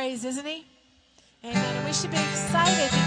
praise, isn't he? Amen. And we should be excited.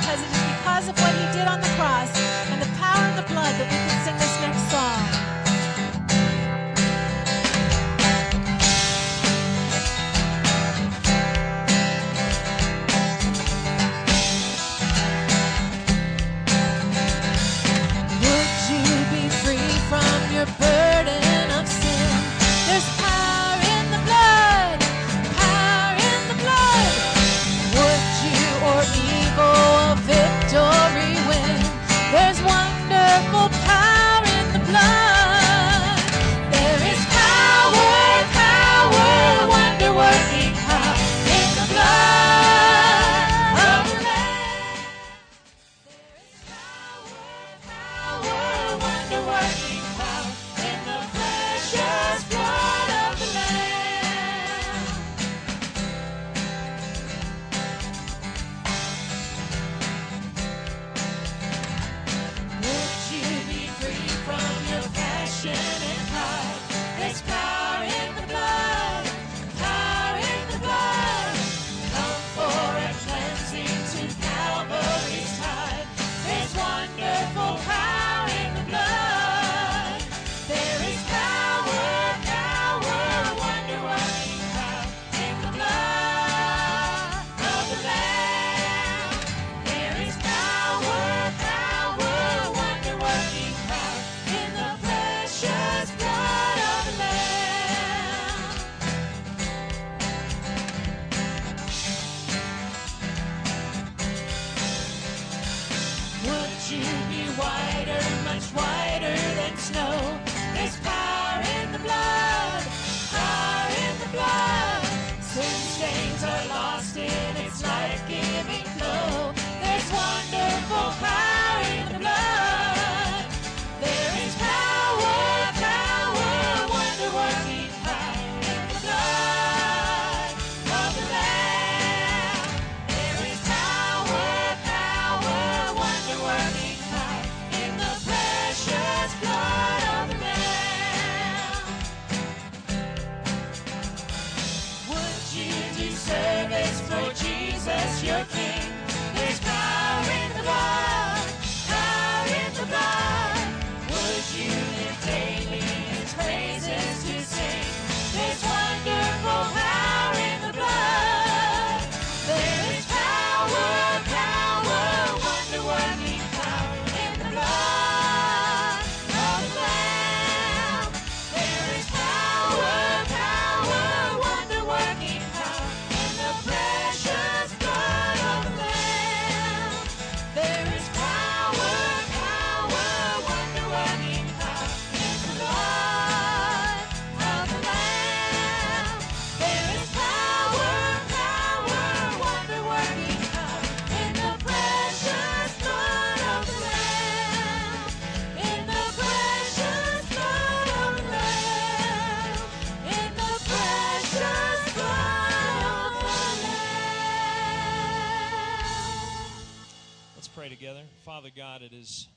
pray together. Father God, it is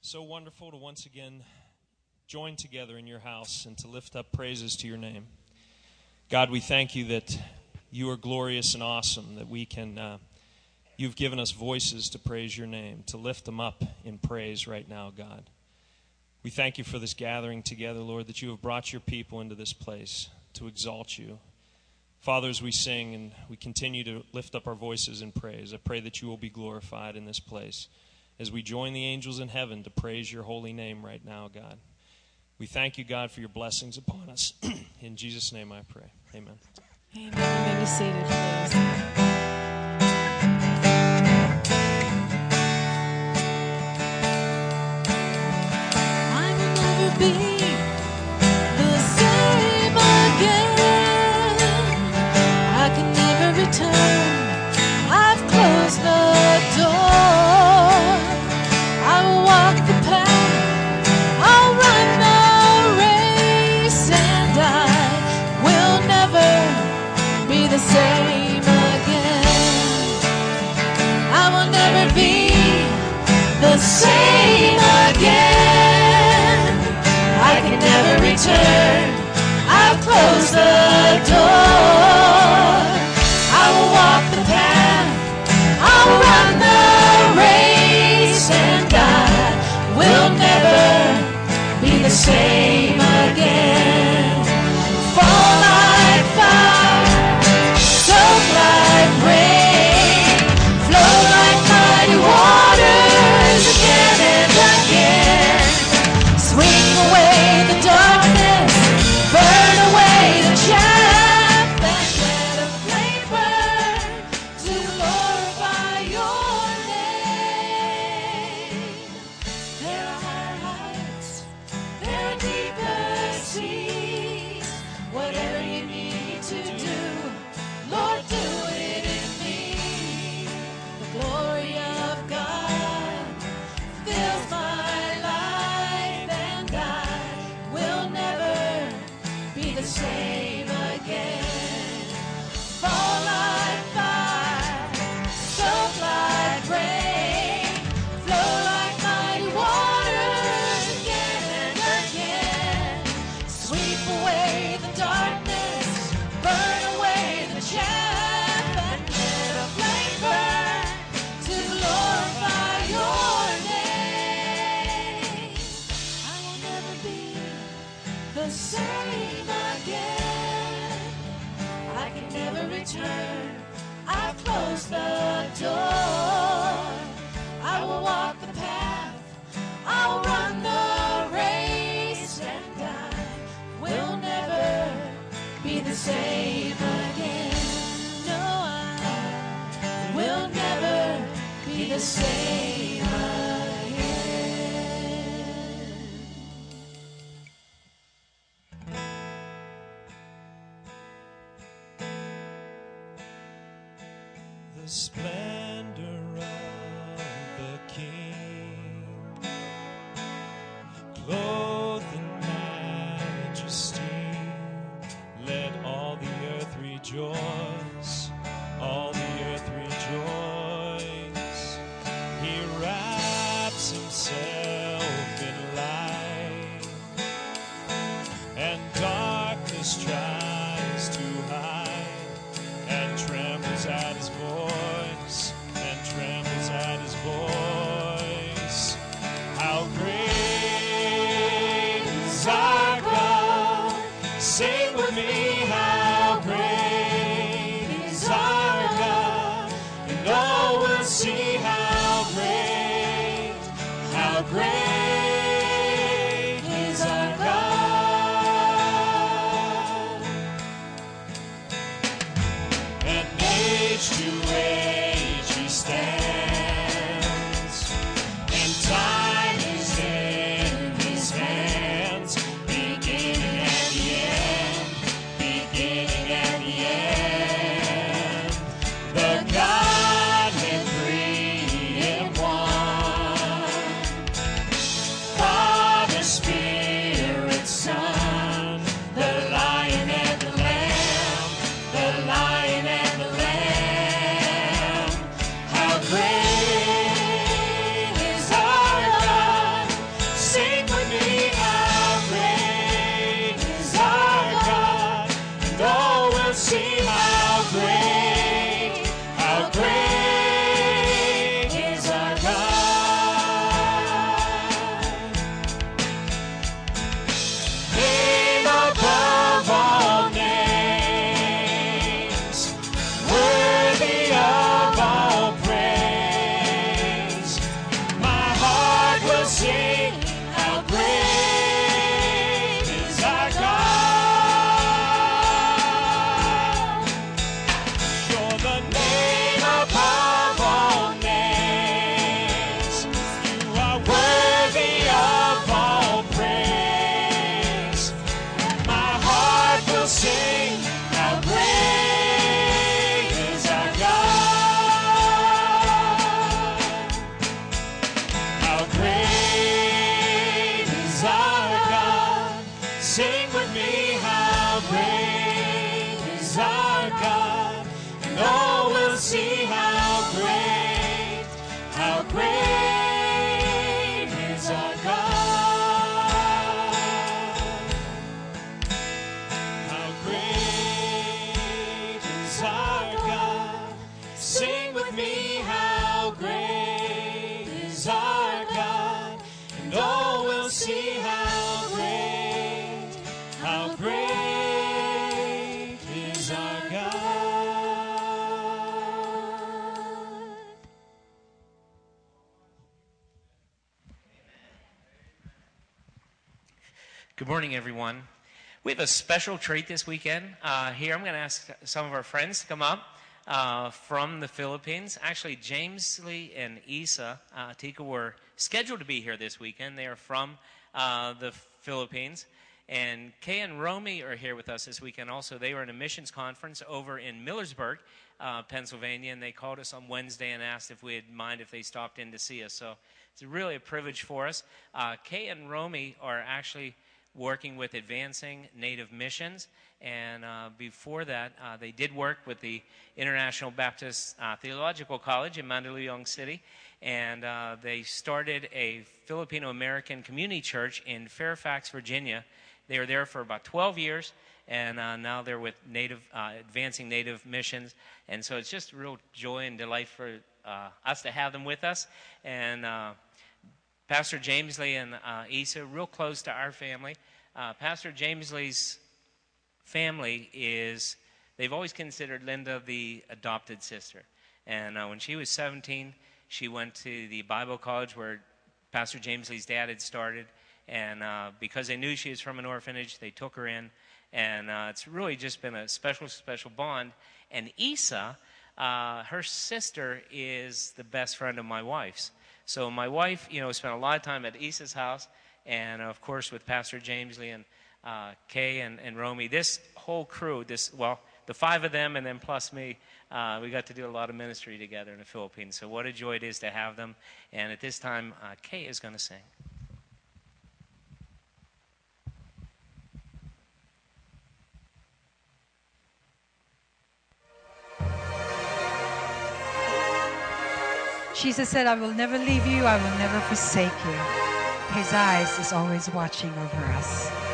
so wonderful to once again join together in your house and to lift up praises to your name. God, we thank you that you are glorious and awesome, that we can, uh, you've given us voices to praise your name, to lift them up in praise right now, God. We thank you for this gathering together, Lord, that you have brought your people into this place to exalt you Father, as we sing and we continue to lift up our voices in praise, I pray that you will be glorified in this place as we join the angels in heaven to praise your holy name right now, God. We thank you, God, for your blessings upon us. in Jesus' name I pray. Amen. Amen. You may be seated, be close the door. Good morning, everyone. We have a special treat this weekend. Uh, here, I'm going to ask some of our friends to come up uh, from the Philippines. Actually, James Lee and Isa uh, Tika were scheduled to be here this weekend. They are from uh, the Philippines. And Kay and Romy are here with us this weekend also. They were in a missions conference over in Millersburg, uh, Pennsylvania, and they called us on Wednesday and asked if we'd mind if they stopped in to see us. So it's really a privilege for us. Uh, Kay and Romy are actually working with advancing Native missions. And uh, before that, uh, they did work with the International Baptist uh, Theological College in Mandaluyong City. And uh, they started a Filipino American community church in Fairfax, Virginia. They were there for about 12 years. And uh, now they're with Native, uh, advancing Native missions. And so it's just real joy and delight for uh, us to have them with us. And uh, Pastor James Lee and uh, Isa, real close to our family. Pastor James Lee's family is, they've always considered Linda the adopted sister. And when she was 17, she went to the Bible college where Pastor James Lee's dad had started. And uh, because they knew she was from an orphanage, they took her in. And uh, it's really just been a special, special bond. And Isa, uh, her sister, is the best friend of my wife's. So my wife, you know, spent a lot of time at Isa's house, and of course with Pastor James Lee and uh, Kay and, and Romy. This whole crew, this well, the five of them, and then plus me, uh, we got to do a lot of ministry together in the Philippines. So what a joy it is to have them. And at this time, uh, Kay is going to sing. Jesus said, I will never leave you, I will never forsake you. His eyes is always watching over us.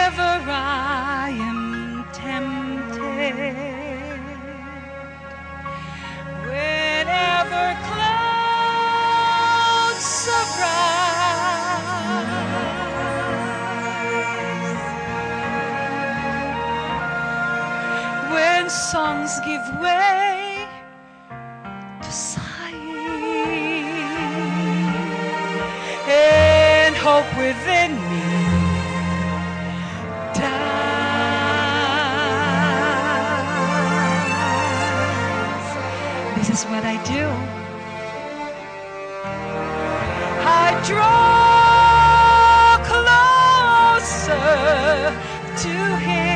Whenever I am tempted, whenever clouds arise, when songs give way to sighing, and hope within what I do. I draw closer to Him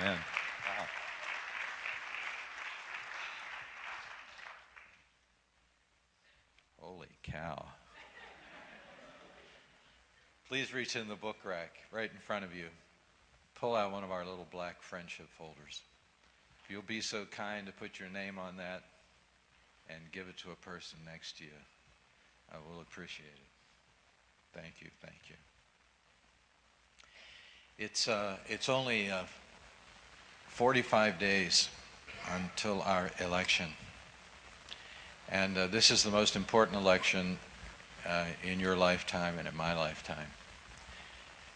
Amen. Wow. Holy cow. Please reach in the book rack right in front of you. Pull out one of our little black friendship folders. If you'll be so kind to put your name on that and give it to a person next to you, I will appreciate it. Thank you, thank you. It's, uh, it's only uh, 45 days until our election. And uh, this is the most important election uh, in your lifetime and in my lifetime.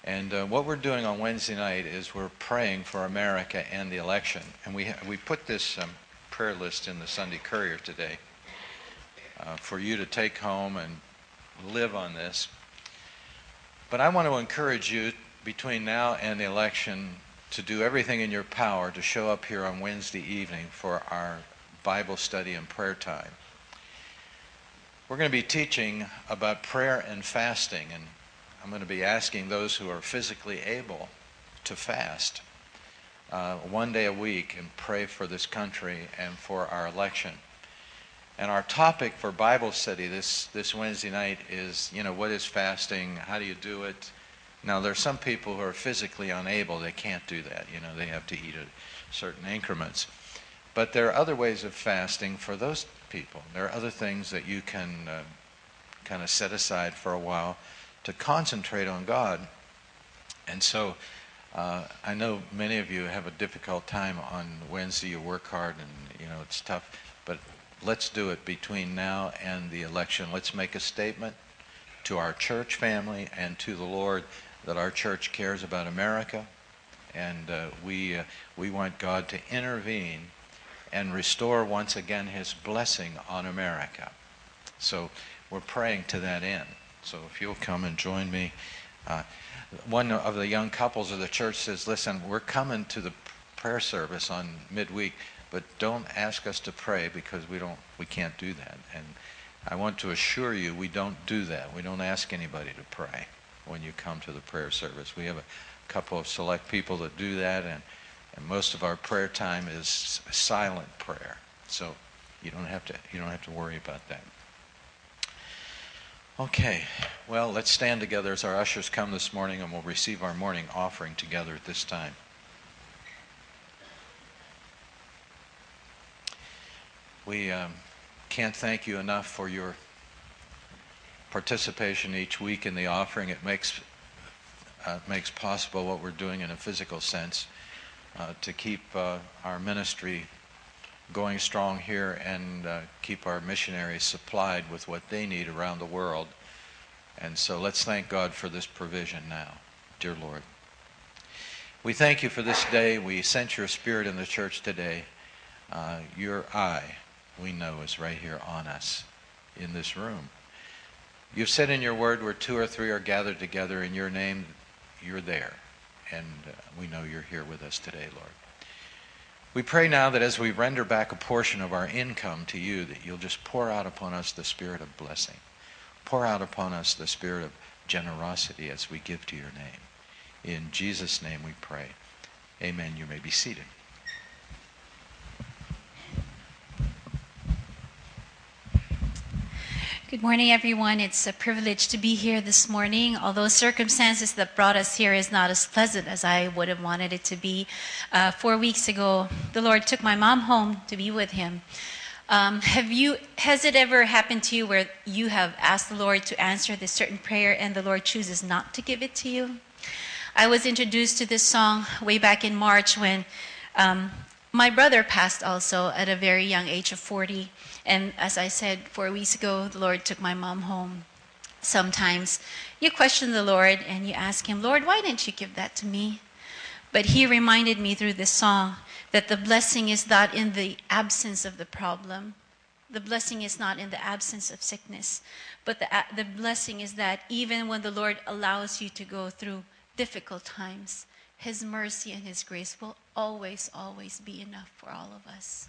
And uh, what we're doing on Wednesday night is we're praying for America and the election. And we, ha- we put this um, prayer list in the Sunday Courier today uh, for you to take home and live on this. But I want to encourage you between now and the election to do everything in your power to show up here on Wednesday evening for our Bible study and prayer time. We're going to be teaching about prayer and fasting, and I'm going to be asking those who are physically able to fast uh, one day a week and pray for this country and for our election. And our topic for Bible study this, this Wednesday night is, you know, what is fasting? How do you do it? Now, there are some people who are physically unable. They can't do that. You know, they have to eat at certain increments. But there are other ways of fasting for those people. There are other things that you can uh, kind of set aside for a while to concentrate on God. And so uh, I know many of you have a difficult time on Wednesday. You work hard and, you know, it's tough. But let's do it between now and the election. Let's make a statement to our church family and to the Lord that our church cares about America, and uh, we, uh, we want God to intervene and restore once again His blessing on America. So we're praying to that end. So if you'll come and join me. Uh, one of the young couples of the church says, Listen, we're coming to the prayer service on midweek, but don't ask us to pray because we, don't, we can't do that. And I want to assure you we don't do that. We don't ask anybody to pray when you come to the prayer service. We have a couple of select people that do that, and, and most of our prayer time is silent prayer. So you don't have to you don't have to worry about that. Okay, well, let's stand together as our ushers come this morning, and we'll receive our morning offering together at this time. We um, can't thank you enough for your participation each week in the offering. It makes uh, makes possible what we're doing in a physical sense uh, to keep uh, our ministry going strong here and uh, keep our missionaries supplied with what they need around the world. And so let's thank God for this provision now, dear Lord. We thank you for this day. We sense your spirit in the church today. Uh, your eye, we know, is right here on us in this room. You've said in your word where two or three are gathered together in your name, you're there. And uh, we know you're here with us today, Lord. We pray now that as we render back a portion of our income to you, that you'll just pour out upon us the spirit of blessing. Pour out upon us the spirit of generosity as we give to your name. In Jesus' name we pray. Amen. You may be seated. Good morning, everyone. It's a privilege to be here this morning. Although circumstances that brought us here is not as pleasant as I would have wanted it to be. Uh, four weeks ago, the Lord took my mom home to be with Him. Um, have you, has it ever happened to you where you have asked the Lord to answer this certain prayer and the Lord chooses not to give it to you? I was introduced to this song way back in March when um, my brother passed also at a very young age of 40. And as I said four weeks ago, the Lord took my mom home. Sometimes you question the Lord and you ask Him, Lord, why didn't you give that to me? But He reminded me through this song that the blessing is not in the absence of the problem. The blessing is not in the absence of sickness, but the, the blessing is that even when the Lord allows you to go through difficult times, His mercy and His grace will always, always be enough for all of us.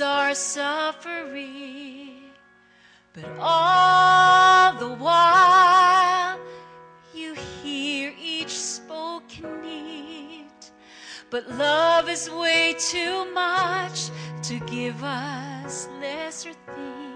our suffering. But all the while, you hear each spoken need. But love is way too much to give us lesser things.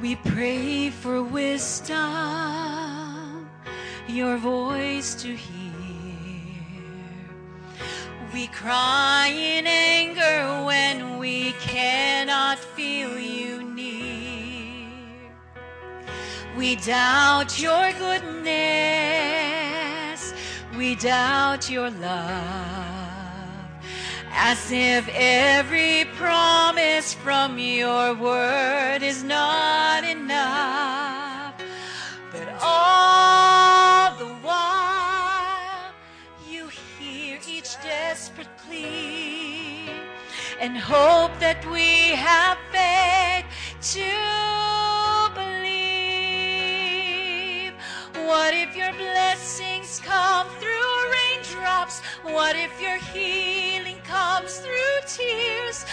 We pray for wisdom, your voice to hear. We cry in anger when we cannot feel you near. We doubt your goodness, we doubt your love. As if every promise from your word is not enough. But all the while, you hear each desperate plea and hope that we have faith to believe. What if your blessings come through raindrops? What if your healing comes through tears?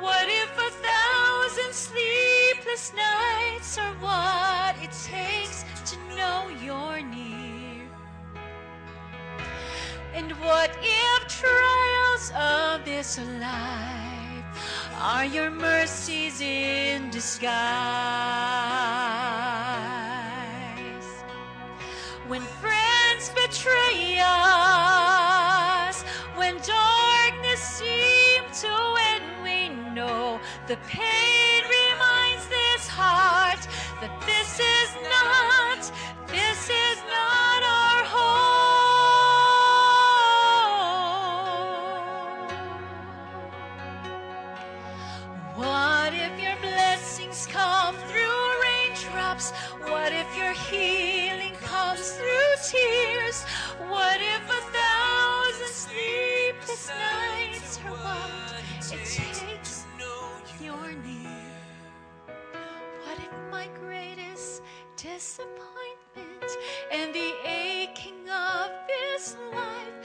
What if a thousand sleepless nights are what it takes to know you're near? And what if trials of this life are your mercies in disguise? The pain reminds this heart that this is not, this is not our home. What if your blessings come through raindrops? What if your healing comes through tears? What if a thousand sleepless nights disappointment and the aching of this life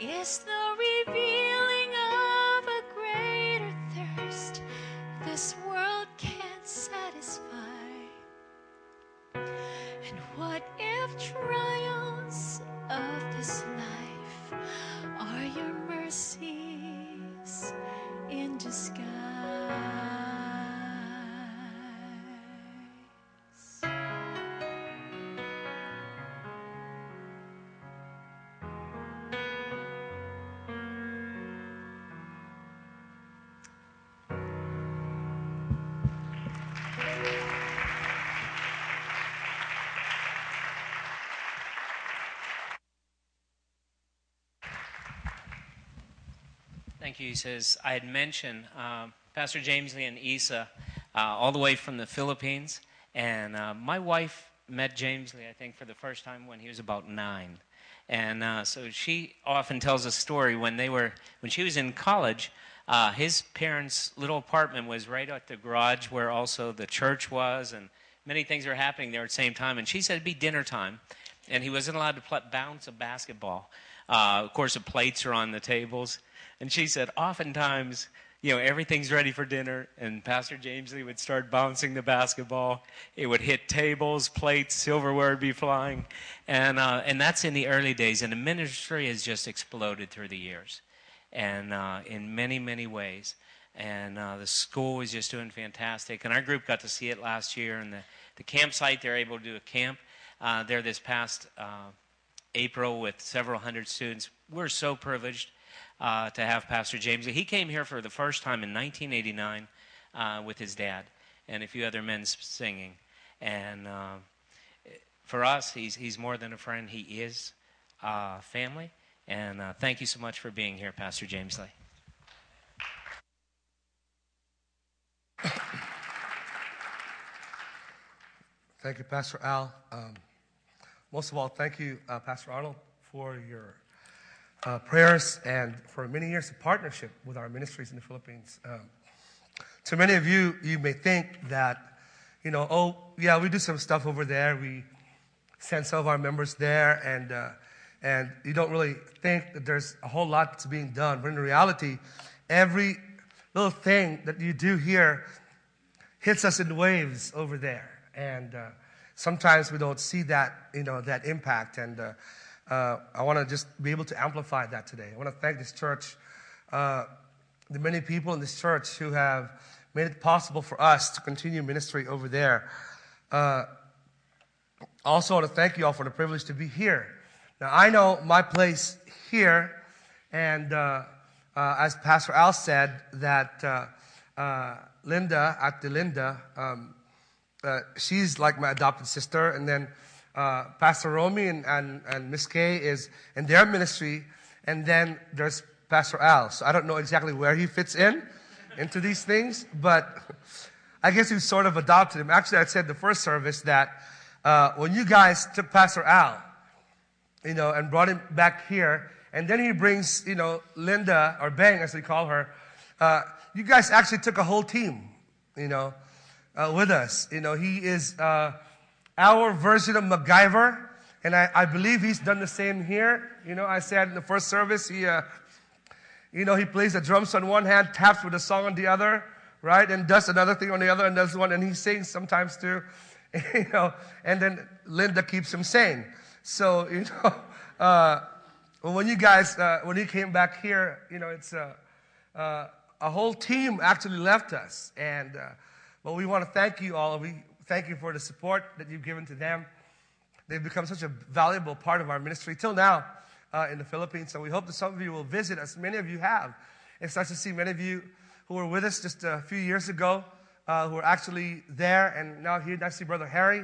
is the revealing of a greater thirst this world can't satisfy? And what if trials He says, I had mentioned uh, Pastor James Lee and Isa uh, all the way from the Philippines. And uh, my wife met James Lee, I think, for the first time when he was about nine. And uh, so she often tells a story when they were, when she was in college, uh, his parents' little apartment was right at the garage where also the church was, and many things were happening there at the same time. And she said it'd be dinner time, and he wasn't allowed to bounce a basketball. Uh, of course, the plates are on the tables. And she said, oftentimes, you know, everything's ready for dinner, and Pastor James Lee would start bouncing the basketball. It would hit tables, plates, silverware would be flying. And, uh, and that's in the early days. And the ministry has just exploded through the years, and uh, in many, many ways. And uh, the school was just doing fantastic. And our group got to see it last year. And the, the campsite, they're able to do a camp uh, there this past uh, April with several hundred students. We're so privileged uh, to have Pastor James. He came here for the first time in 1989 uh, with his dad and a few other men singing. And uh, for us, he's, he's more than a friend, he is uh, family. And uh, thank you so much for being here, Pastor James Lee. Thank you, Pastor Al. Um, most of all, thank you, uh, Pastor Arnold, for your uh, prayers and for many years of partnership with our ministries in the Philippines. Um, to many of you, you may think that, you know, oh, yeah, we do some stuff over there. We send some of our members there, and, uh, and you don't really think that there's a whole lot that's being done. But in reality, every little thing that you do here hits us in waves over there. And uh, sometimes we don't see that, you know, that impact. And uh, uh, I want to just be able to amplify that today. I want to thank this church, uh, the many people in this church who have made it possible for us to continue ministry over there. Uh, also, I want to thank you all for the privilege to be here. Now, I know my place here, and uh, uh, as Pastor Al said, that Linda, Ate Linda, um, uh, she's like my adopted sister. And then uh, Pastor Romy and, and, and Miss Kay is in their ministry. And then there's Pastor Al. So I don't know exactly where he fits in into these things, but I guess we sort of adopted him. Actually, I said the first service that uh, when you guys took Pastor Al, you know, and brought him back here, and then he brings, you know, Linda, or Bang, as we call her, uh, you guys actually took a whole team, you know uh, with us. You know, he is uh, our version of MacGyver, and I, I, believe he's done the same here. You know, I said in the first service, he, uh, you know, he plays the drums on one hand, taps with a song on the other, right, and does another thing on the other, and does one, and he sings sometimes too, you know, and then Linda keeps him sane. So, you know, uh, when you guys, uh, when he came back here, you know, it's uh, a whole team actually left us, and but we want to thank you all. We thank you for the support that you've given to them. They've become such a valuable part of our ministry till now uh, in the Philippines. So we hope that some of you will visit, as many of you have. It's nice to see many of you who were with us just a few years ago, uh, who are actually there and now here. Nice to see Brother Harry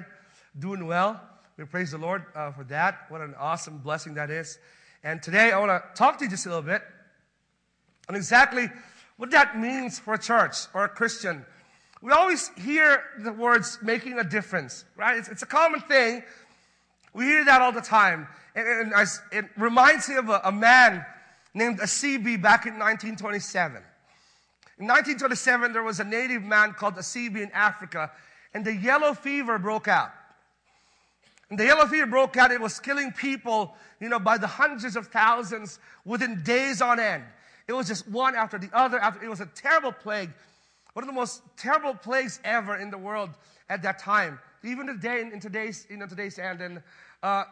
doing well. We praise the Lord uh, for that. What an awesome blessing that is. And today I want to talk to you just a little bit on exactly what that means for a church or a Christian we always hear the words making a difference, right? It's, it's a common thing. We hear that all the time. And, and I, it reminds me of a, a man named Asibi back in 1927. In 1927, there was a native man called Asibi in Africa, and the yellow fever broke out. And the yellow fever broke out. It was killing people, you know, by the hundreds of thousands within days on end. It was just one after the other. After, it was a terrible plague. One of the most terrible plagues ever in the world at that time. Even today, in today's, you know, today's end. And uh,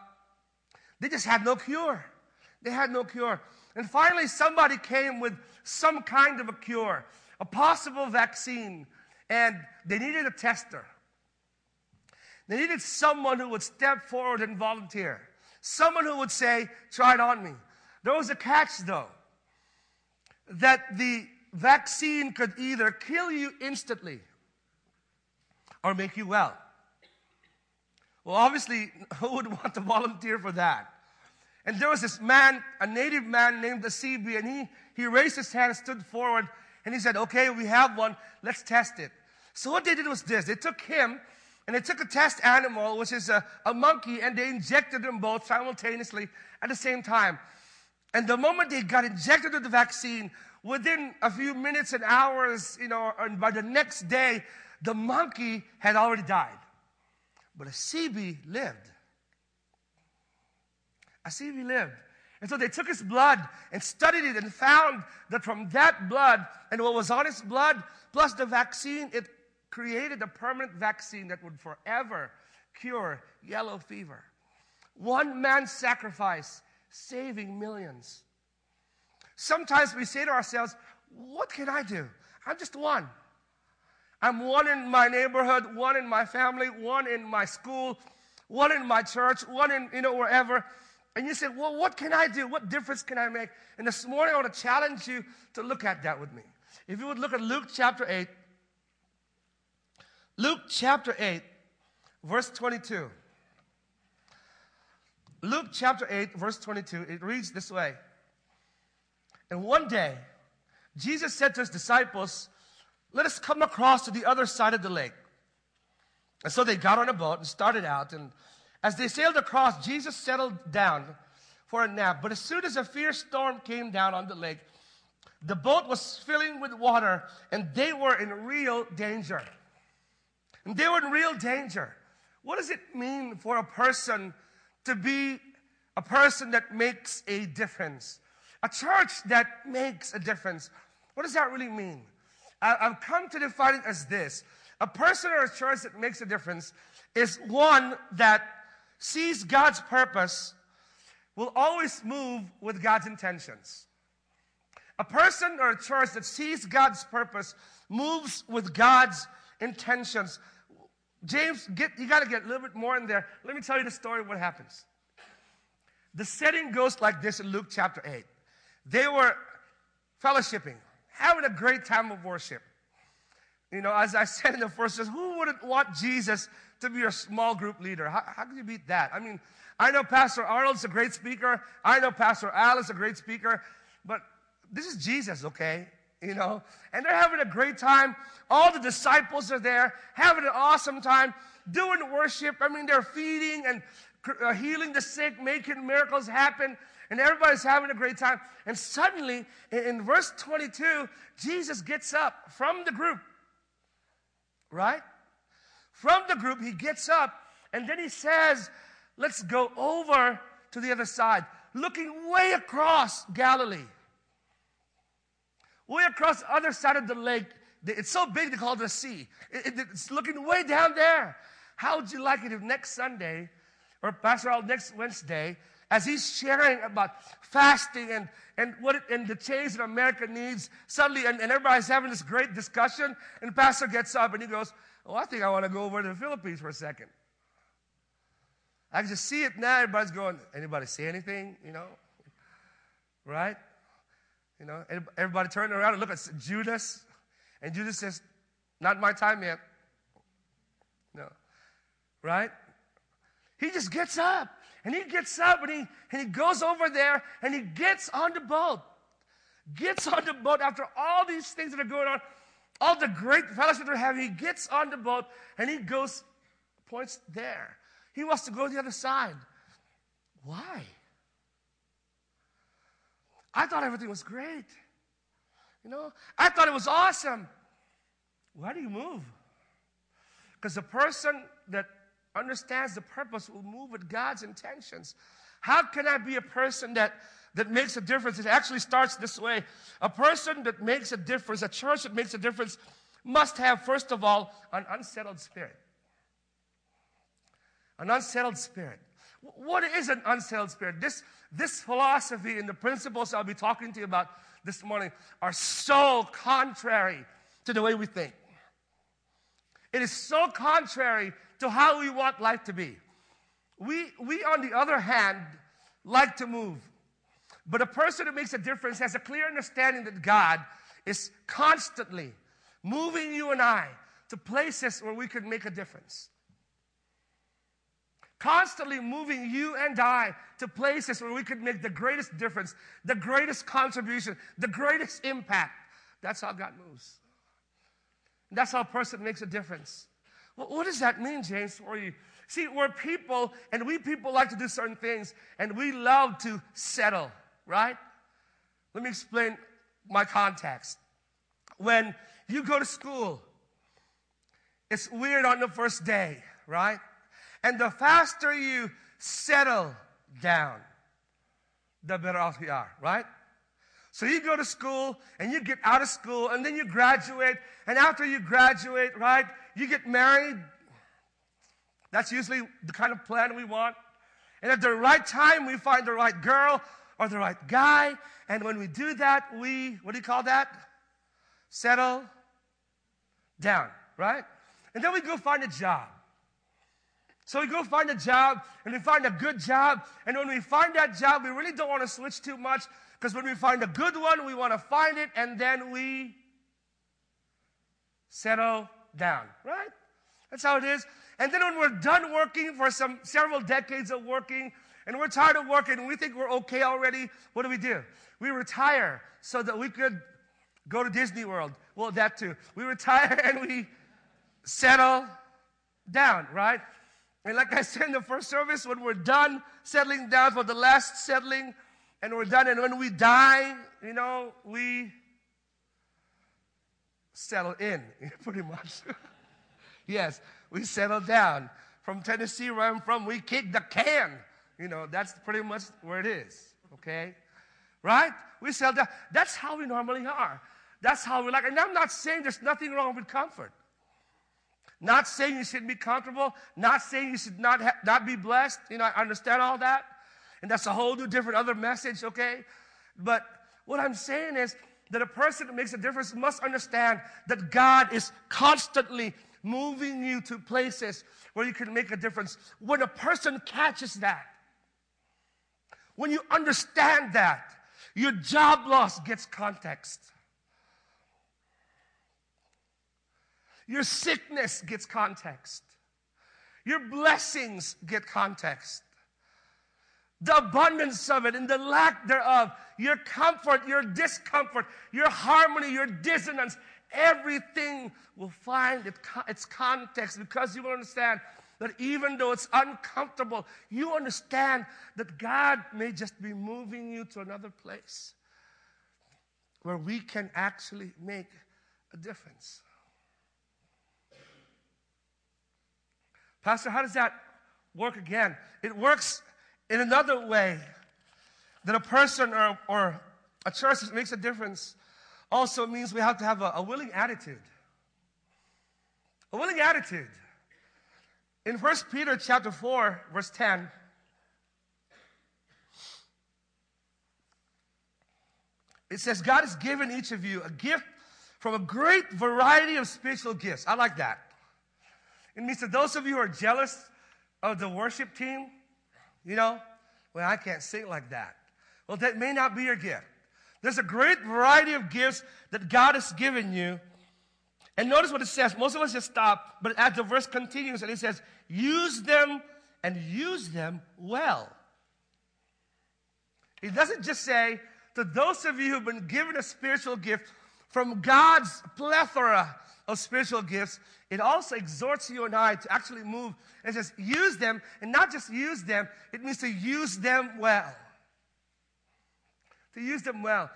they just had no cure. They had no cure. And finally, somebody came with some kind of a cure, a possible vaccine, and they needed a tester. They needed someone who would step forward and volunteer. Someone who would say, try it on me. There was a catch, though, that the vaccine could either kill you instantly or make you well. Well, obviously, who would want to volunteer for that? And there was this man, a native man named Asibi, and he, he raised his hand and stood forward and he said, Okay, we have one, let's test it. So what they did was this they took him and they took a test animal, which is a, a monkey, and they injected them both simultaneously at the same time. And the moment they got injected with the vaccine, within a few minutes and hours, you know, and by the next day, the monkey had already died. But Asibi lived. Asibi lived. And so they took his blood and studied it and found that from that blood and what was on his blood, plus the vaccine, it created a permanent vaccine that would forever cure yellow fever. One man's sacrifice saving millions. Sometimes we say to ourselves, What can I do? I'm just one. I'm one in my neighborhood, one in my family, one in my school, one in my church, one in, you know, wherever. And you say, Well, what can I do? What difference can I make? And this morning I want to challenge you to look at that with me. If you would look at Luke chapter 8, Luke chapter 8, verse 22. Luke chapter 8, verse 22, it reads this way. And one day, Jesus said to his disciples, Let us come across to the other side of the lake. And so they got on a boat and started out. And as they sailed across, Jesus settled down for a nap. But as soon as a fierce storm came down on the lake, the boat was filling with water and they were in real danger. And they were in real danger. What does it mean for a person to be a person that makes a difference? A church that makes a difference. What does that really mean? I've come to define it as this a person or a church that makes a difference is one that sees God's purpose, will always move with God's intentions. A person or a church that sees God's purpose moves with God's intentions. James, get, you got to get a little bit more in there. Let me tell you the story of what happens. The setting goes like this in Luke chapter 8. They were fellowshipping, having a great time of worship. You know, as I said in the first verse, who wouldn't want Jesus to be your small group leader? How, how can you beat that? I mean, I know Pastor Arnold's a great speaker. I know Pastor Al is a great speaker. But this is Jesus, okay? You know? And they're having a great time. All the disciples are there, having an awesome time, doing worship. I mean, they're feeding and uh, healing the sick, making miracles happen. And everybody's having a great time. And suddenly, in, verse 22, Jesus gets up from the group right? From the group, he gets up and then he says, Let's go over to the other side, looking way across Galilee. Way across the other side of the lake. It's so big they call it the sea. It, it, it's looking way down there. How would you like it if next Sunday, or Pastor Al next Wednesday, as he's sharing about fasting and, and what it, and the change that America needs, suddenly, and, and everybody's having this great discussion, and pastor gets up and he goes, Oh, I think I want to go over to the Philippines for a second. I can just see it now. Everybody's going, anybody say anything? You know? Right? You know, everybody turning around and look at Judas, and Judas says, Not my time yet. No. Right? He just gets up. And he gets up and he, and he goes over there and he gets on the boat. Gets on the boat after all these things that are going on, all the great fellowship they're having. He gets on the boat and he goes, points there. He wants to go to the other side. Why? I thought everything was great. You know, I thought it was awesome. Why do you move? Because the person that understands the purpose will move with God's intentions. How can I be a person that, that makes a difference? It actually starts this way. A person that makes a difference, a church that makes a difference, must have, first of all, an unsettled spirit. An unsettled spirit. What is an unsettled spirit? This, this philosophy and the principles I'll be talking to you about this morning are so contrary to the way we think. It is so contrary to how we want life to be. We, we, on the other hand, like to move. But a person who makes a difference has a clear understanding that God is constantly moving you and I to places where we can make a difference. constantly moving you and I to places where we could make the greatest difference, the greatest contribution, the greatest impact. That's how God moves. That's how a person makes a difference. What does that mean, James, for you? See, we're people, and we people like to do certain things, and we love to settle, right? Let me explain my context. When you go to school, it's weird on the first day, right? And the faster you settle down, the better off you are, right? So you go to school and you get out of school and then you graduate. And after you graduate, right, you get married. That's usually the kind of plan we want. And at the right time, we find the right girl or the right guy. And when we do that, we, what do you call that? Settle down, right? And then we go find a job. So we go find a job and we find a good job. And when we find that job, we really don't want to switch too much because when we find a good one, we want to find it and then we settle down, right? That's how it is. And then when we're done working for some several decades of working and we're tired of working and we think we're okay already, what do we do? We retire so that we could go to Disney World. Well, that too. We retire and we settle down, right? And like I said in the first service, when we're done settling down for the last settling, and we're done, and when we die, you know, we settle in, pretty much. yes, we settle down. From Tennessee, where I'm from, we kick the can. You know, that's pretty much where it is, okay? Right? We settle down. That's how we normally are. That's how we like. And I'm not saying there's nothing wrong with comfort. Not saying you shouldn't be comfortable. Not saying you should not, ha- not be blessed. You know, I understand all that. And that's a whole new different other message, okay? But what I'm saying is that a person that makes a difference must understand that God is constantly moving you to places where you can make a difference. When a person catches that, when you understand that, your job loss gets context. Your sickness gets context. Your blessings get context. The abundance of it and the lack thereof, your comfort, your discomfort, your harmony, your dissonance, everything will find its context because you will understand that even though it's uncomfortable, you understand that God may just be moving you to another place where we can actually make a difference. Pastor, how does that work again? It works in another way that a person or, or a church makes a difference also means we have to have a, a willing attitude. A willing attitude. In 1 Peter chapter 4, verse 10, it says, God has given each of you a gift from a great variety of spiritual gifts. I like that. It means that those of you who are jealous of the worship team, you know, well, I can't sing like that. Well, that may not be your gift. There's a great variety of gifts that God has given you. And notice what it says. Most of us just stop, but as the verse continues, and it says, use them and use them well. It doesn't just say, to those of you who've been given a spiritual gift from God's plethora of spiritual gifts, it also exhorts you and I to actually move and says, use them, and not just use them, it means to use them well. To use them well.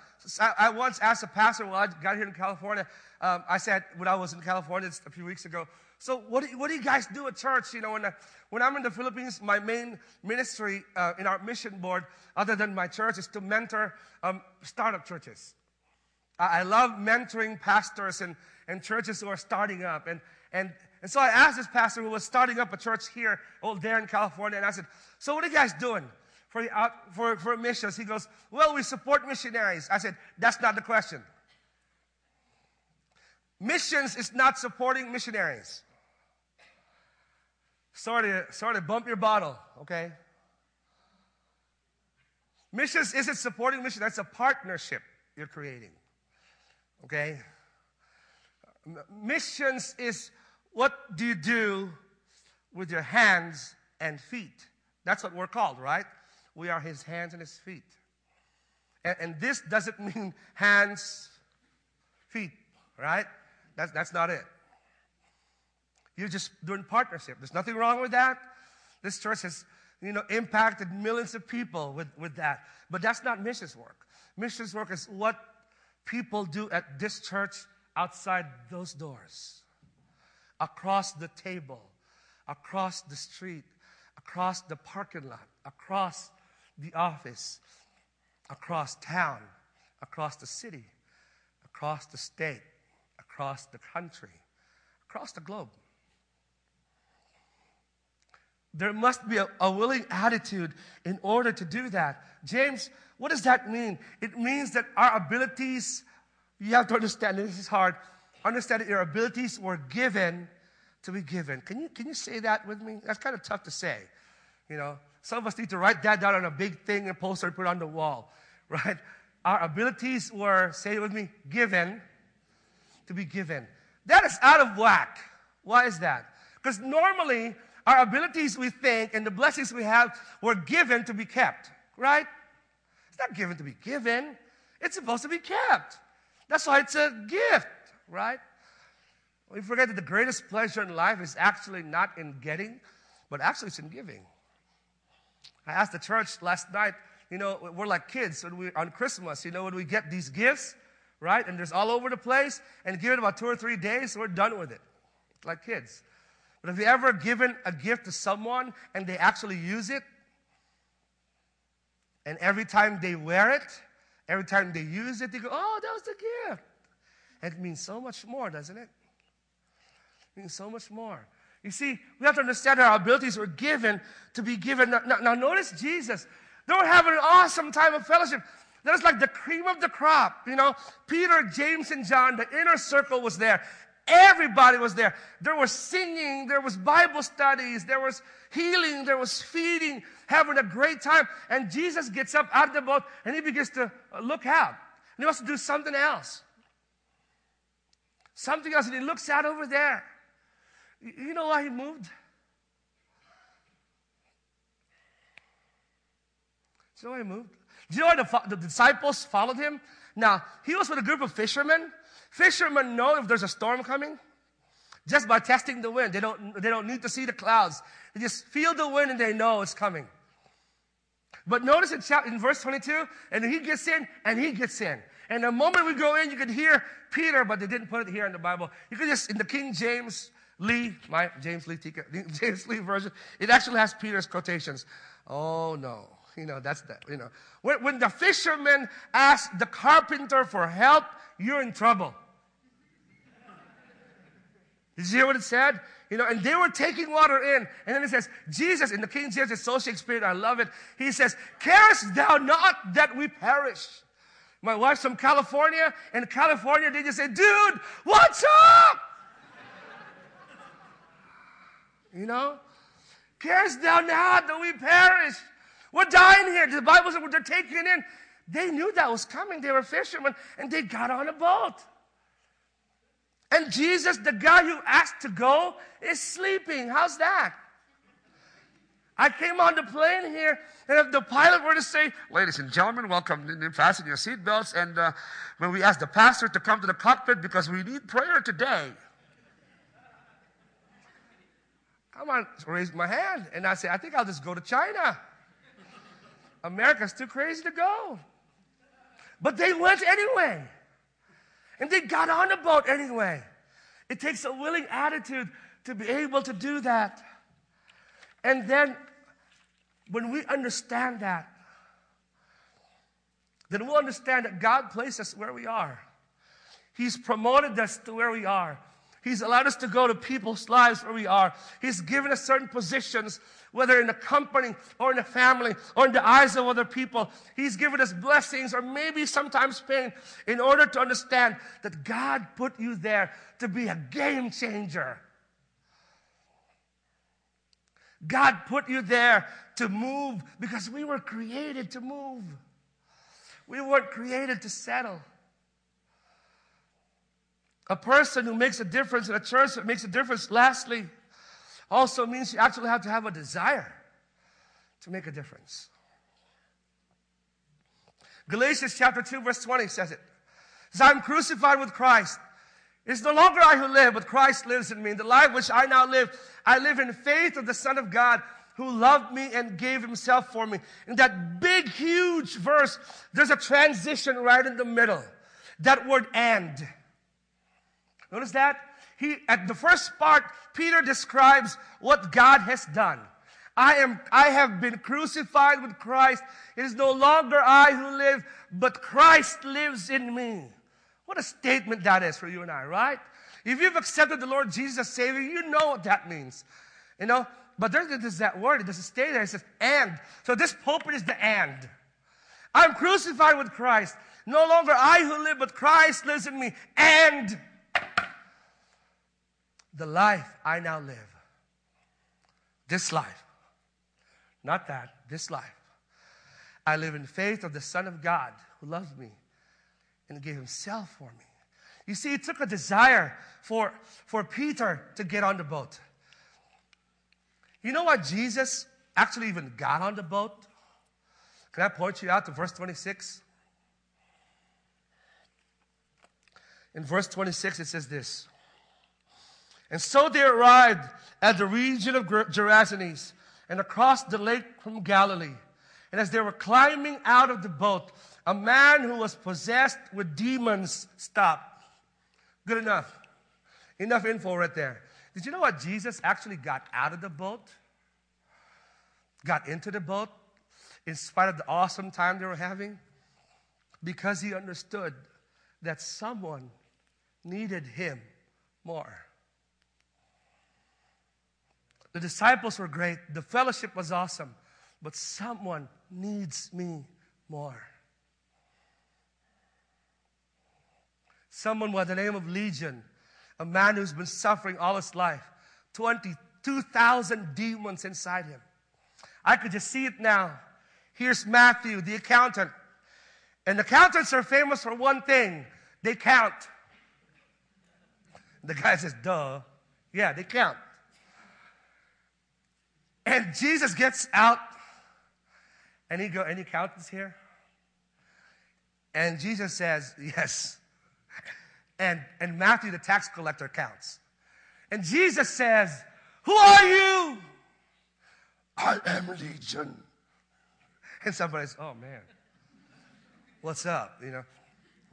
I, once asked a pastor when I got here in California, um, I said, when I was in California a few weeks ago, so what do, what do you guys do at church? You know, when, I, when I'm in the Philippines, my main ministry uh, in our mission board, other than my church, is to mentor um, startup churches. I, love mentoring pastors and, and churches who are starting up. And, and, and so I asked this pastor who was starting up a church here, old there in California, and I said, So what are you guys doing for, the, uh, for, for missions? He goes, Well, we support missionaries. I said, That's not the question. Missions is not supporting missionaries. Sorry to, sorry to bump your bottle, okay? Missions isn't supporting mission, that's a partnership you're creating. Okay? Missions is what do you do with your hands and feet. That's what we're called, right? We are his hands and his feet. And, and this doesn't mean hands, feet, right? That's, that's not it. You're just doing partnership. There's nothing wrong with that. This church has, you know, impacted millions of people with, with that. But that's not missions work. Missions work is what people do at this church outside those doors, across the table, across the street, across the parking lot, across the office, across town, across the city, across the state, across the country, across the globe. There must be a, a, willing attitude in order to do that. James, what does that mean? It means that our abilities, you have to understand, this is hard, understand that your abilities were given to be given. Can you, can you say that with me? That's kind of tough to say. You know, some of us need to write that down on a big thing and poster and put it on the wall, right? Our abilities were, say it with me, given to be given. That is out of whack. Why is that? Because normally, our abilities we think and the blessings we have were given to be kept, right? It's not given to be given, it's supposed to be kept. That's why it's a gift, right? We forget that the greatest pleasure in life is actually not in getting, but actually it's in giving. I asked the church last night, you know, we're like kids when we on Christmas, you know, when we get these gifts, right? And there's all over the place, and give it about two or three days, we're done with it. Like kids. But have you ever given a gift to someone and they actually use it? And every time they wear it, every time they use it, they go, oh, that was the gift. It means so much more, doesn't it? It means so much more. You see, we have to understand that our abilities were given to be given. Now, now, notice Jesus. They were having an awesome time of fellowship. That was like the cream of the crop. You know, Peter, James, and John, the inner circle was there. Everybody was there. There was singing, there was Bible studies, there was healing, there was feeding, having a great time. And Jesus gets up out of the boat and he begins to look out. And he wants to do something else. Something else. And he looks out over there. You know why he moved? Do you know why he moved? Do you know why the, the disciples followed him? Now, he was with a group of fishermen Fishermen know if there's a storm coming just by testing the wind. They don't, they don't need to see the clouds. They just feel the wind and they know it's coming. But notice in, chapter, in verse 22, and he gets in and he gets in. And the moment we go in, you can hear Peter, but they didn't put it here in the Bible. You can just, in the King James Lee, my James Lee, James Lee version, it actually has Peter's quotations. Oh no. You know, that's that, you know. When, when the fishermen asked the carpenter for help, you're in trouble. Did you hear what it said? You know, and they were taking water in. And then it says, Jesus, in the King James, it's so Shakespearean, I love it. He says, Carest thou not that we perish? My wife's from California. and California, they just say, Dude, what's up? you know? Carest thou not that we perish? We're dying here. The Bible says they're taking in. They knew that was coming. They were fishermen, and they got on a boat. And Jesus, the guy who asked to go, is sleeping. How's that? I came on the plane here, and if the pilot were to say, Ladies and gentlemen, welcome, and fasten your seatbelts, and uh, when we ask the pastor to come to the cockpit because we need prayer today. Come on, raise my hand, and I say, I think I'll just go to China. America's too crazy to go. But they went anyway. And they got on the boat anyway. It takes a willing attitude to be able to do that. And then when we understand that, then we'll understand that God placed us where we are. He's promoted us to where we are. He's allowed us to go to people's lives where we are. He's given us certain positions, whether in the company or in the family or in the eyes of other people. He's given us blessings or maybe sometimes pain in order to understand that God put you there to be a game changer. God put you there to move because we were created to move. We weren't created to settle. A person who makes a difference in a church that makes a difference, lastly, also means you actually have to have a desire to make a difference. Galatians chapter 2, verse 20 says it. Says, I'm crucified with Christ. It's no longer I who live, but Christ lives in me. The life which I now live, I live in faith of the Son of God who loved me and gave himself for me. In that big, huge verse, there's a transition right in the middle. That word and. Notice that? He, at the first part, Peter describes what God has done. I am, I have been crucified with Christ. It is no longer I who live, but Christ lives in me. What a statement that is for you and I, right? If you've accepted the Lord Jesus as Savior, you know what that means. You know, but there's, that word, it doesn't stay there. It says and. So this pulpit is the and. I'm crucified with Christ. No longer I who live, but Christ lives in me. And the life I now live, this life, not that, this life, I live in faith of the Son of God who loves me and gave himself for me. You see, it took a desire for, for Peter to get on the boat. You know what Jesus actually even got on the boat? Can I point you out to verse 26? In verse 26, it says this And so they arrived at the region of Gerasenes and across the lake from Galilee. And as they were climbing out of the boat, a man who was possessed with demons stopped. Good enough. Enough info right there. Did you know what Jesus actually got out of the boat? Got into the boat in spite of the awesome time they were having? Because he understood that someone needed him more. The disciples were great, the fellowship was awesome, but someone needs me more. Someone by the name of Legion, a man who's been suffering all his life, 22,000 demons inside him. I could just see it now. Here's Matthew, the accountant. And accountants are famous for one thing they count. The guy says, duh. Yeah, they count. And Jesus gets out. Any go, any accountants here? And Jesus says, yes. And, and Matthew, the tax collector, counts. And Jesus says, Who are you? I am Legion. And somebody says, Oh man, what's up? You know?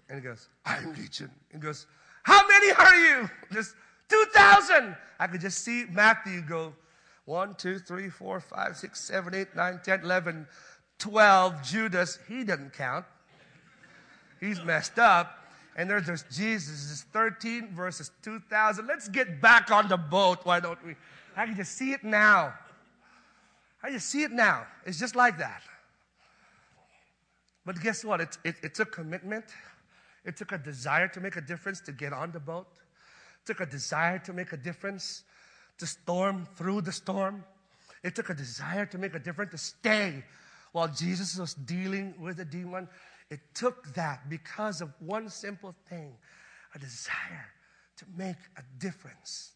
And he goes, I'm Legion. And goes, How many are you? Just 2,000. I could just see Matthew go, 1, 2, 3, 4, 5, 6, 7, 8, 9, 10, 11, 12. Judas, he doesn't count. He's messed up. And there's, there's Jesus, is 13 verses 2,000. Let's get back on the boat, why don't we? I can just see it now. I just see it now. It's just like that. But guess what? It, it, it took commitment. It took a desire to make a difference to get on the boat. It took a desire to make a difference to storm through the storm. It took a desire to make a difference to stay while Jesus was dealing with the demon. It took that because of one simple thing a desire to make a difference.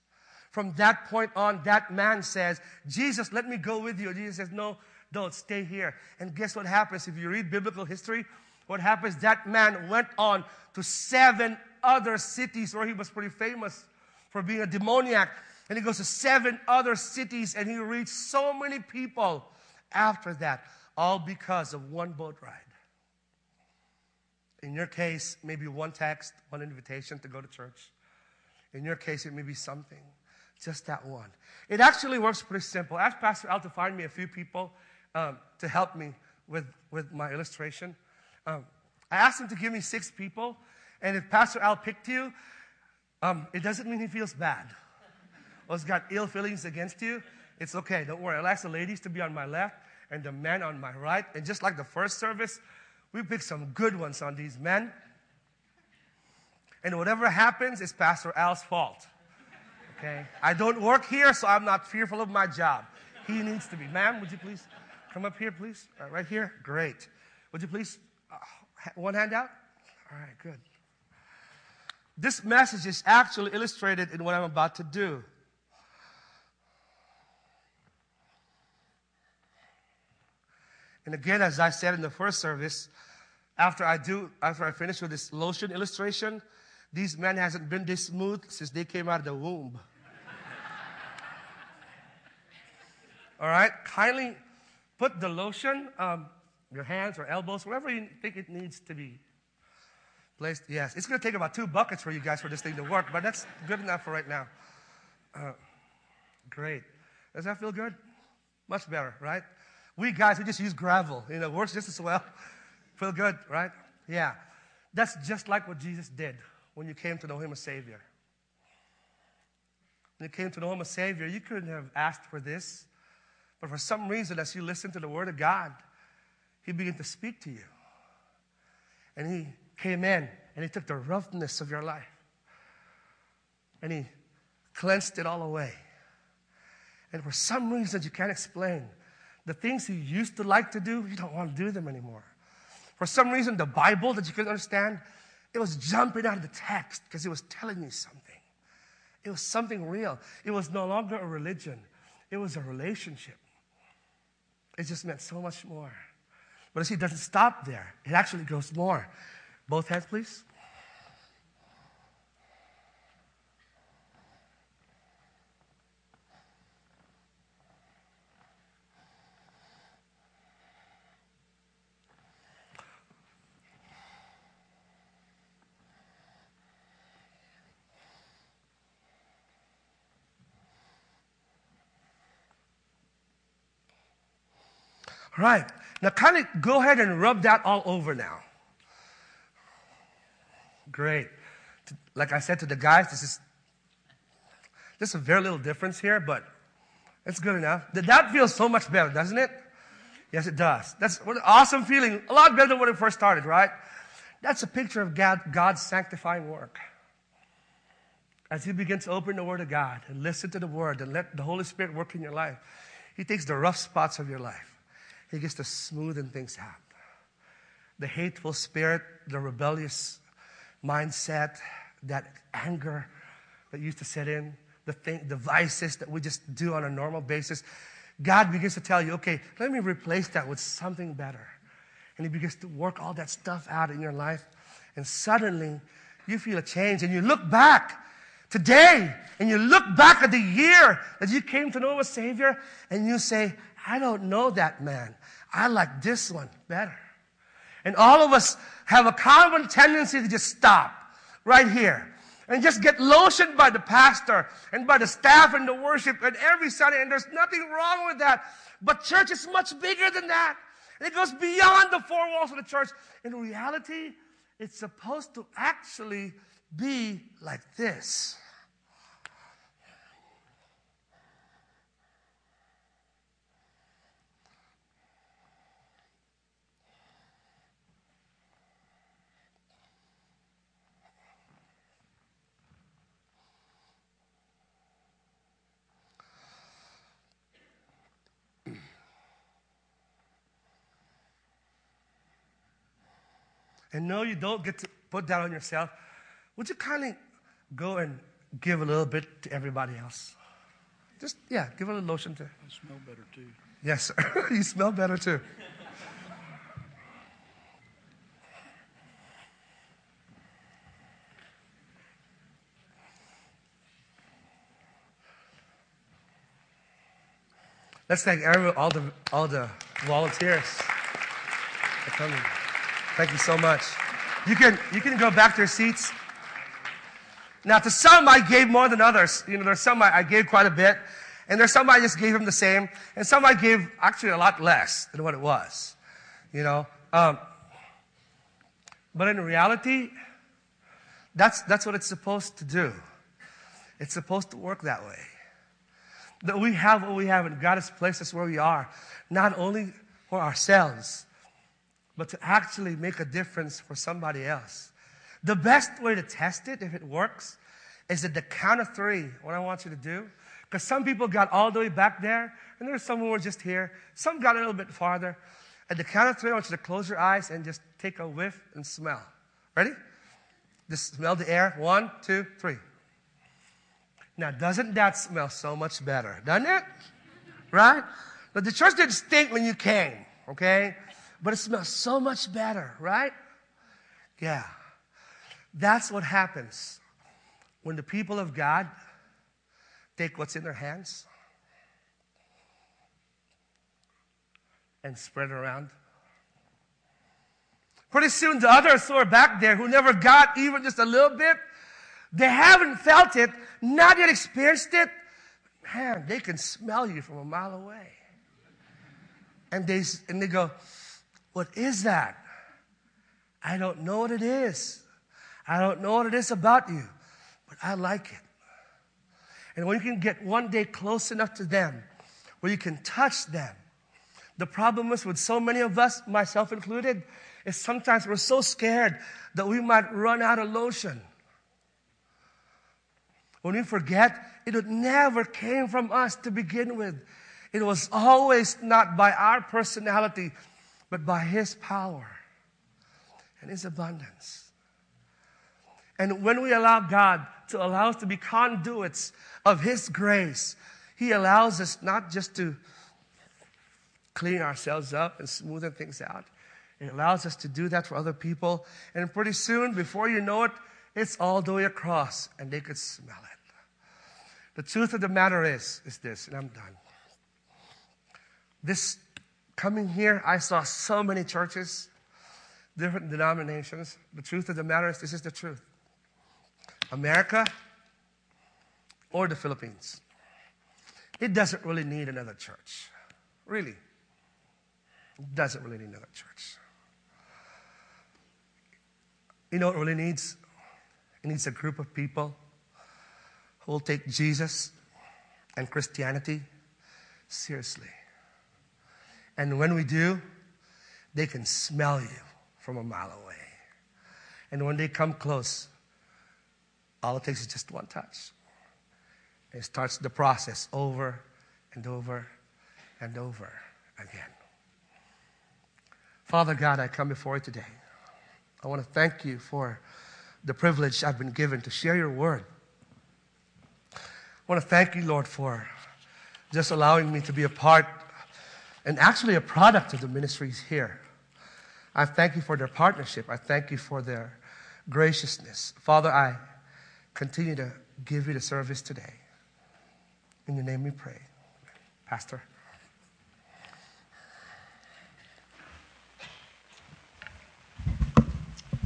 From that point on, that man says, Jesus, let me go with you. Jesus says, No, don't stay here. And guess what happens? If you read biblical history, what happens? That man went on to seven other cities where he was pretty famous for being a demoniac. And he goes to seven other cities and he reached so many people after that, all because of one boat ride. In your case, maybe one text, one invitation to go to church. In your case, it may be something, just that one. It actually works pretty simple. Ask Pastor Al to find me a few people um, to help me with, with my illustration. Um, I asked him to give me six people, and if Pastor Al picked you, um, it doesn't mean he feels bad or has got ill feelings against you. It's okay, don't worry. I'll ask the ladies to be on my left and the men on my right. And just like the first service, we pick some good ones on these men. And whatever happens is Pastor Al's fault. Okay? I don't work here, so I'm not fearful of my job. He needs to be. Ma'am, would you please come up here, please? Uh, right here? Great. Would you please, uh, one hand out? All right, good. This message is actually illustrated in what I'm about to do. And again, as I said in the first service, after I do, after I finish with this lotion illustration, these men hasn't been this smooth since they came out of the womb. All right, kindly put the lotion, um, your hands or elbows, wherever you think it needs to be placed. Yes, it's going to take about two buckets for you guys for this thing to work, but that's good enough for right now. Uh, great. Does that feel good? Much better, right? We guys, we just use gravel. You know, works just as well. Feel good, right? Yeah. That's just like what Jesus did when you came to know him as Savior. When you came to know him as Savior, you couldn't have asked for this. But for some reason, as you listened to the Word of God, He began to speak to you. And He came in and He took the roughness of your life and He cleansed it all away. And for some reason you can't explain, the things you used to like to do, you don't want to do them anymore. For some reason, the Bible that you couldn't understand, it was jumping out of the text because it was telling you something. It was something real. It was no longer a religion, it was a relationship. It just meant so much more. But see, it doesn't stop there, it actually goes more. Both hands, please. All right. Now, kind of go ahead and rub that all over now. Great. Like I said to the guys, this is just a very little difference here, but it's good enough. That feels so much better, doesn't it? Yes, it does. That's what an awesome feeling. A lot better than when it first started, right? That's a picture of God, God's sanctifying work. As you begin to open the Word of God and listen to the Word and let the Holy Spirit work in your life, He takes the rough spots of your life he gets to smoothen things out. The hateful spirit, the rebellious mindset, that anger that used to set in, the, thing, the vices that we just do on a normal basis, God begins to tell you, okay, let me replace that with something better. And He begins to work all that stuff out in your life. And suddenly, you feel a change and you look back today and you look back at the year that you came to know a Savior and you say, I don't know that man. I like this one better. And all of us have a common tendency to just stop right here and just get lotioned by the pastor and by the staff and the worship and every Sunday. And there's nothing wrong with that. But church is much bigger than that. It goes beyond the four walls of the church. In reality, it's supposed to actually be like this. And no, you don't get to put that on yourself, would you kindly go and give a little bit to everybody else? Just, yeah, give a little lotion to. I smell better too. Yes, sir. you smell better too. Let's thank every, all the all the volunteers for coming. Thank you so much. You can, you can go back to your seats. Now, to some, I gave more than others. You know, there's some I, I gave quite a bit, and there's some I just gave them the same, and some I gave actually a lot less than what it was. You know, um, but in reality, that's, that's what it's supposed to do. It's supposed to work that way. That we have what we have, and God has placed us where we are, not only for ourselves, but to actually make a difference for somebody else. The best way to test it, if it works, is at the count of three, what I want you to do. Because some people got all the way back there, and there's some who were just here. Some got a little bit farther. At the count of three, I want you to close your eyes and just take a whiff and smell. Ready? Just smell the air. One, two, three. Now, doesn't that smell so much better? Doesn't it? Right? But the church didn't stink when you came. okay? But it smells so much better, right? Yeah. That's what happens when the people of God take what's in their hands and spread it around. Pretty soon, the others who are back there who never got even just a little bit, they haven't felt it, not yet experienced it. Man, they can smell you from a mile away. And they, and they go, What is that? I don't know what it is. I don't know what it is about you, but I like it. And when you can get one day close enough to them, where you can touch them, the problem is with so many of us, myself included, is sometimes we're so scared that we might run out of lotion. When we forget, it never came from us to begin with. It was always not by our personality, but by His power and His abundance. And when we allow God to allow us to be conduits of His grace, He allows us not just to clean ourselves up and smoothen things out. It allows us to do that for other people. And pretty soon, before you know it, it's all the way across and they could smell it. The truth of the matter is, is this, and I'm done. This coming here, I saw so many churches, different denominations. The truth of the matter is, this is the truth. America or the Philippines, it doesn't really need another church. Really. It doesn't really need another church. You know what really needs? It needs a group of people who will take Jesus and Christianity seriously. And when we do, they can smell you from a mile away. And when they come close, all it takes is just one touch. It starts the process over and over and over again. Father God, I come before you today. I want to thank you for the privilege I've been given to share your word. I want to thank you, Lord, for just allowing me to be a part and actually a product of the ministries here. I thank you for their partnership. I thank you for their graciousness. Father, I continue to give you the service today. In your name we pray. Pastor.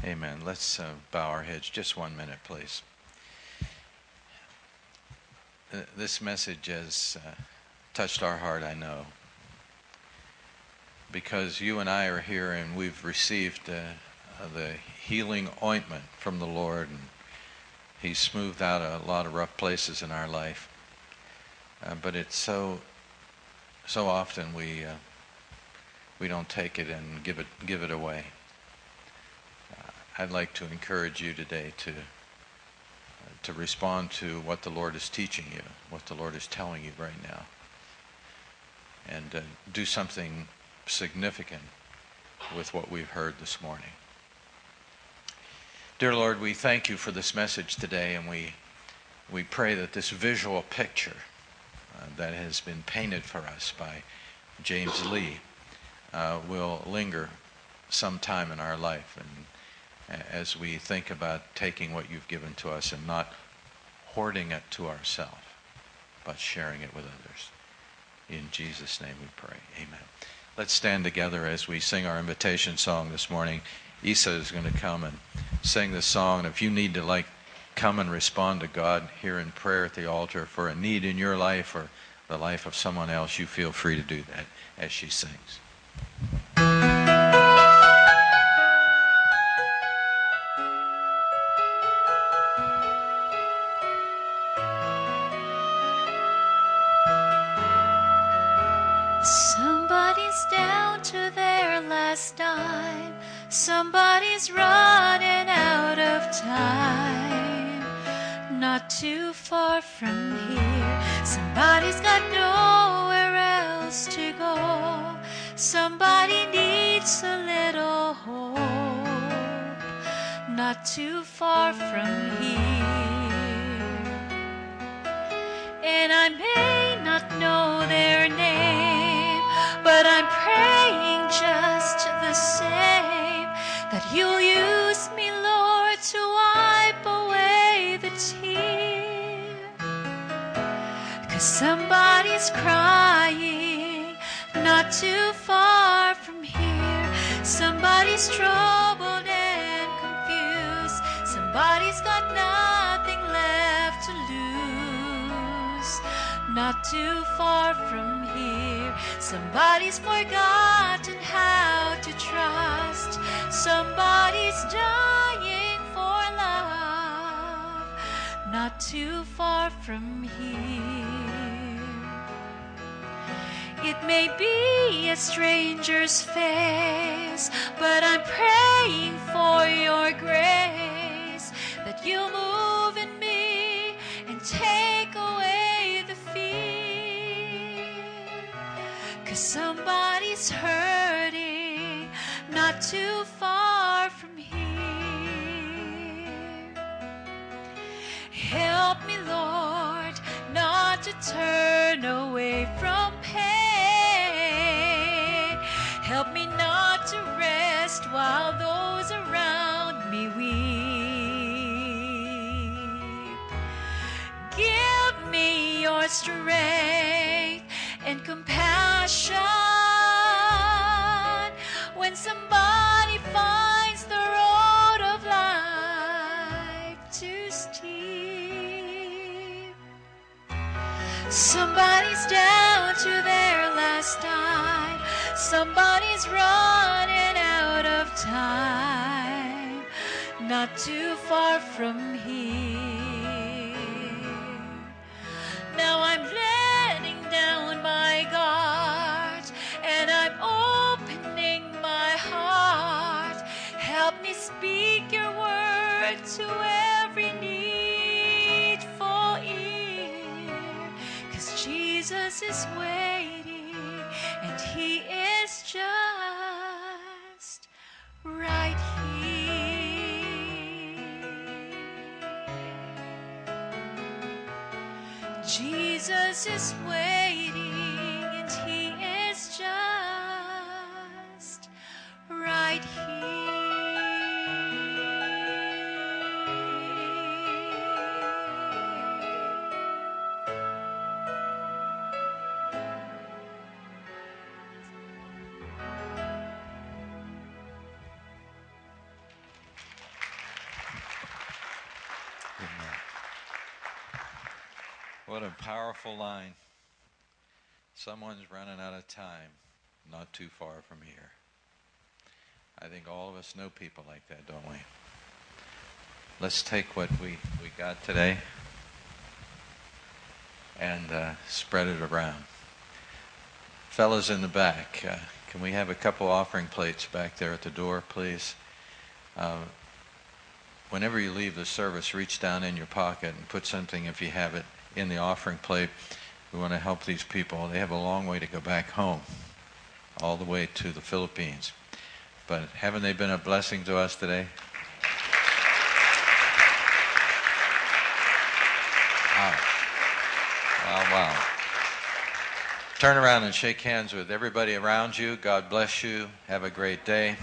Amen. Let's uh, bow our heads just one minute, please. This message has uh, touched our heart, I know, because you and I are here and we've received uh, uh, the healing ointment from the Lord, and He's smoothed out a lot of rough places in our life. Uh, but it's so, so often we we don't take it and give it give it away. I'd like to encourage you today to to respond to what the Lord is teaching you, what the Lord is telling you right now, and uh, do something significant with what we've heard this morning. Dear Lord, we thank you for this message today, and we we pray that this visual picture uh, that has been painted for us by James Lee uh, will linger some time in our life and as we think about taking what you've given to us and not hoarding it to ourselves, but sharing it with others. In Jesus' name we pray. Amen. Let's stand together as we sing our invitation song this morning. Isa is going to come and sing this song. And if you need to like come and respond to God here in prayer at the altar for a need in your life or the life of someone else, you feel free to do that as she sings. A little hope. Not too far from here. And I may not know their name, but I'm praying just the same that you'll use me, Lord, to wipe away the tear. Cause somebody's crying not too far. Somebody's troubled and confused. Somebody's got nothing left to lose. Not too far from here. Somebody's forgotten how to trust. Somebody's dying for love. Not too far from here. It may be a stranger's face, but I'm praying for your grace that you'll move in me and take away the fear. Cause somebody's hurting not too far from here. Help me, Lord, not to turn away from strength and compassion when somebody finds the road of life too steep. Somebody's down to their last dime. Somebody's running out of time. Not too far from here. Now I'm letting down my guard and I'm opening my heart. Help me speak your word to every needful ear. Cause Jesus is waiting and he is just Jesus is waiting powerful line. Someone's running out of time, not too far from here. I think all of us know people like that, don't we? Let's take what we, we got today and uh, spread it around. Fellas in the back, uh, can we have a couple offering plates back there at the door, please? Uh, whenever you leave the service, reach down in your pocket and put something, if you have it, in the offering plate. We want to help these people. They have a long way to go back home, all the way to the Philippines. But haven't they been a blessing to us today? Wow. Wow, wow. Turn around and shake hands with everybody around you. God bless you. Have a great day.